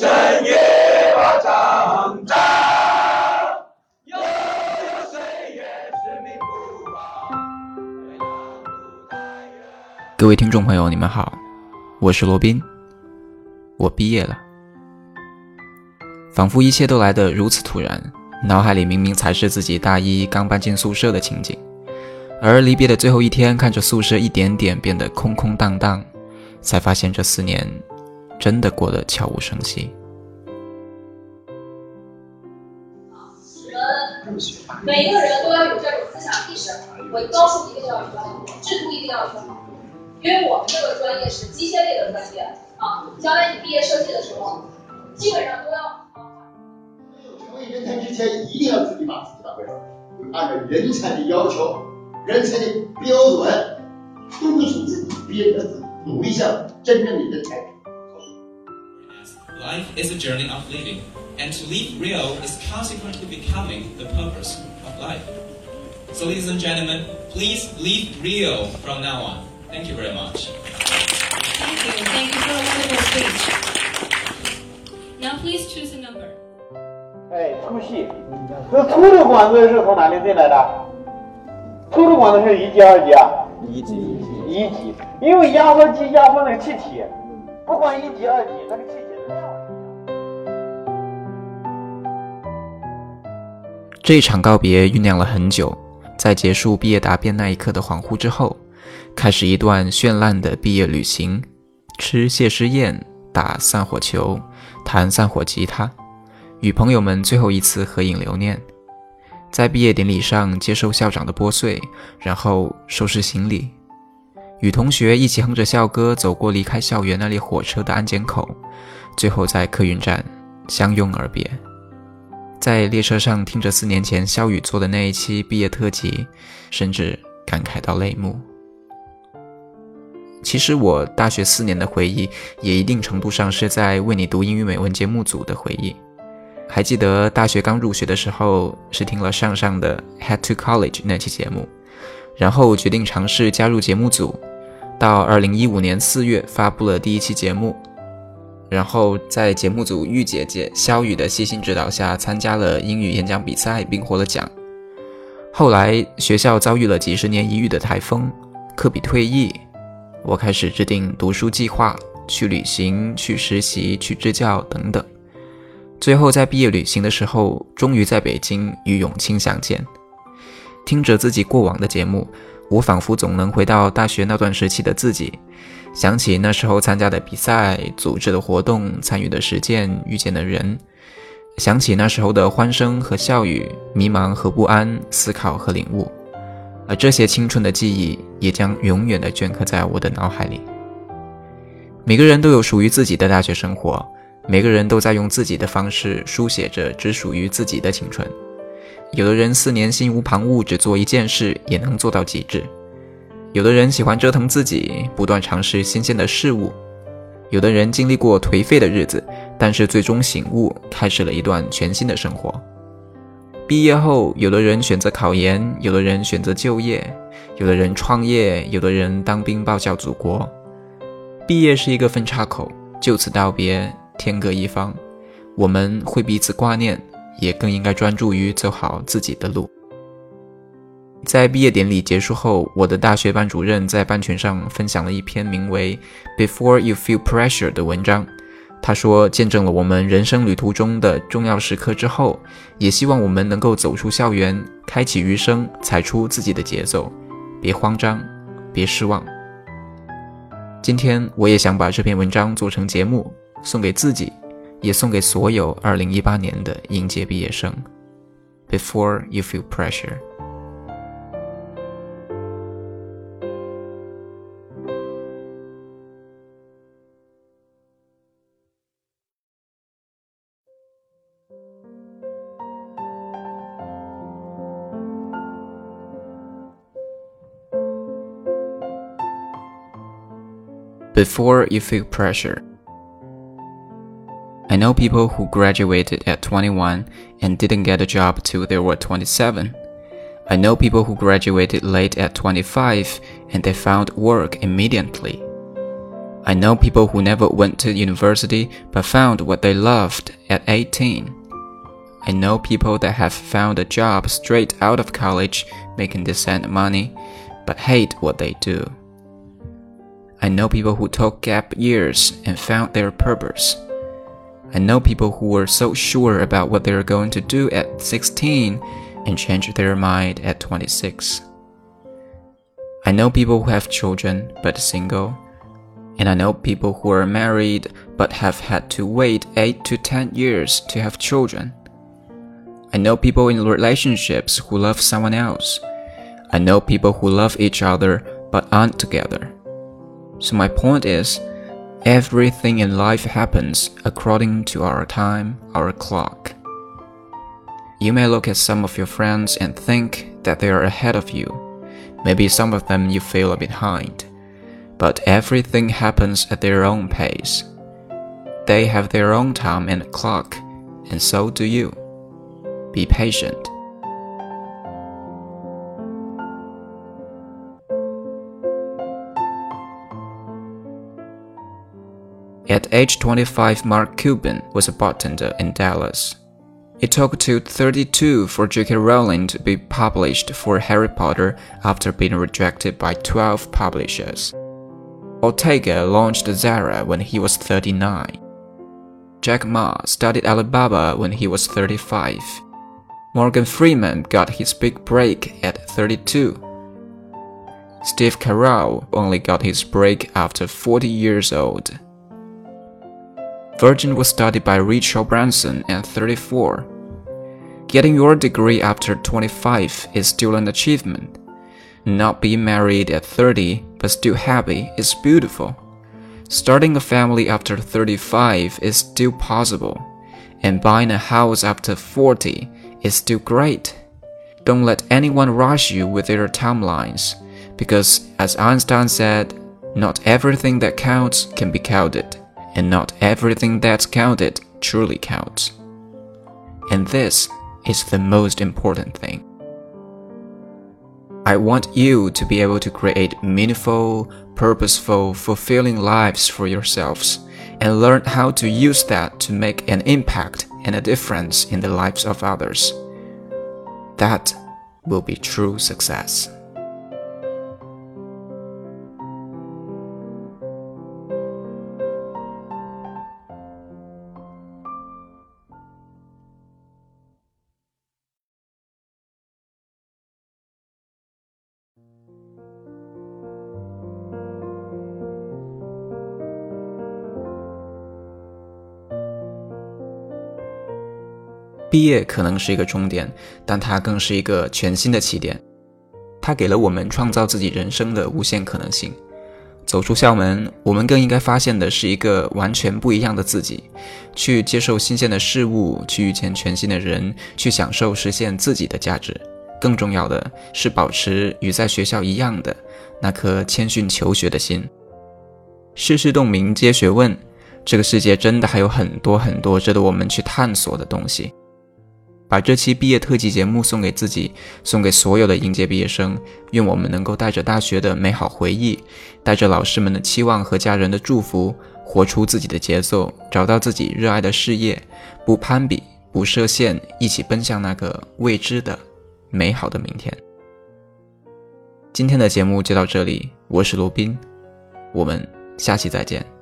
声也把长大。悠悠岁月，使命不忘。各位听众朋友，你们好，我是罗宾，我毕业了，仿佛一切都来得如此突然，脑海里明明才是自己大一刚搬进宿舍的情景，而离别的最后一天，看着宿舍一点点变得空空荡荡，才发现这四年真的过得悄无声息。人每一个人都要有这种思想意识，我高数一定要学好，制图一定要学好，因为我们这个专业是机械类的专业啊，将来你毕业设计的时候，基本上都要。成为人才之前，一定要自己把自己当回事儿，按照人才的要求、人才的标准，督促自己、鞭策自己，努力向真正的人才。Life is a journey of living, and to live real is consequently becoming the purpose of life. So, ladies and gentlemen, please live real from now on. Thank you very much. Thank you. Thank you for a wonderful speech. Now please choose a number. 哎，粗细，这粗的管子是从哪里进来的？粗的管子是一级、二级啊？一级，一级。因为压缩机压缩那个气体，不管一级、二级，那个气体的量是 这一场告别酝酿了很久，在结束毕业答辩那一刻的恍惚之后，开始一段绚烂的毕业旅行，吃谢师宴，打散伙球，弹散伙吉他，与朋友们最后一次合影留念，在毕业典礼上接受校长的拨穗，然后收拾行李，与同学一起哼着校歌走过离开校园那列火车的安检口，最后在客运站相拥而别。在列车上听着四年前肖宇做的那一期毕业特辑，甚至感慨到泪目。其实我大学四年的回忆，也一定程度上是在为你读英语美文节目组的回忆。还记得大学刚入学的时候，是听了上上的《Head to College》那期节目，然后决定尝试加入节目组，到二零一五年四月发布了第一期节目。然后在节目组玉姐姐肖雨的细心指导下，参加了英语演讲比赛，并获了奖。后来学校遭遇了几十年一遇的台风，科比退役，我开始制定读书计划，去旅行、去实习、去支教等等。最后在毕业旅行的时候，终于在北京与永清相见。听着自己过往的节目，我仿佛总能回到大学那段时期的自己。想起那时候参加的比赛、组织的活动、参与的实践、遇见的人，想起那时候的欢声和笑语、迷茫和不安、思考和领悟，而这些青春的记忆也将永远的镌刻在我的脑海里。每个人都有属于自己的大学生活，每个人都在用自己的方式书写着只属于自己的青春。有的人四年心无旁骛，只做一件事也能做到极致。有的人喜欢折腾自己，不断尝试新鲜的事物；有的人经历过颓废的日子，但是最终醒悟，开始了一段全新的生活。毕业后，有的人选择考研，有的人选择就业，有的人创业，有的人当兵报效祖国。毕业是一个分岔口，就此道别，天各一方。我们会彼此挂念，也更应该专注于走好自己的路。在毕业典礼结束后，我的大学班主任在班群上分享了一篇名为《Before You Feel Pressure》的文章。他说，见证了我们人生旅途中的重要时刻之后，也希望我们能够走出校园，开启余生，踩出自己的节奏，别慌张，别失望。今天我也想把这篇文章做成节目，送给自己，也送给所有2018年的应届毕业生。Before You Feel Pressure。Before you feel pressure. I know people who graduated at 21 and didn't get a job till they were 27. I know people who graduated late at 25 and they found work immediately. I know people who never went to university but found what they loved at 18. I know people that have found a job straight out of college making decent money but hate what they do. I know people who took gap years and found their purpose. I know people who were so sure about what they were going to do at 16 and changed their mind at 26. I know people who have children but single. And I know people who are married but have had to wait 8 to 10 years to have children. I know people in relationships who love someone else. I know people who love each other but aren't together. So my point is, everything in life happens according to our time, our clock. You may look at some of your friends and think that they are ahead of you. Maybe some of them you feel are behind. But everything happens at their own pace. They have their own time and clock, and so do you. Be patient. At age 25, Mark Cuban was a bartender in Dallas. It took till 32 for J.K. Rowling to be published for Harry Potter after being rejected by 12 publishers. Ortega launched Zara when he was 39. Jack Ma studied Alibaba when he was 35. Morgan Freeman got his big break at 32. Steve Carell only got his break after 40 years old. Virgin was started by Richard Branson at 34. Getting your degree after 25 is still an achievement. Not being married at 30 but still happy is beautiful. Starting a family after 35 is still possible. And buying a house after 40 is still great. Don't let anyone rush you with their timelines, because as Einstein said, not everything that counts can be counted, and not everything that's counted truly counts. And this is the most important thing. I want you to be able to create meaningful, purposeful, fulfilling lives for yourselves and learn how to use that to make an impact and a difference in the lives of others. That will be true success. 毕业可能是一个终点，但它更是一个全新的起点。它给了我们创造自己人生的无限可能性。走出校门，我们更应该发现的是一个完全不一样的自己，去接受新鲜的事物，去遇见全新的人，去享受实现自己的价值。更重要的是，保持与在学校一样的那颗谦逊求学的心。世事洞明皆学问，这个世界真的还有很多很多值得我们去探索的东西。把这期毕业特辑节目送给自己，送给所有的应届毕业生。愿我们能够带着大学的美好回忆，带着老师们的期望和家人的祝福，活出自己的节奏，找到自己热爱的事业，不攀比，不设限，一起奔向那个未知的、美好的明天。今天的节目就到这里，我是罗宾，我们下期再见。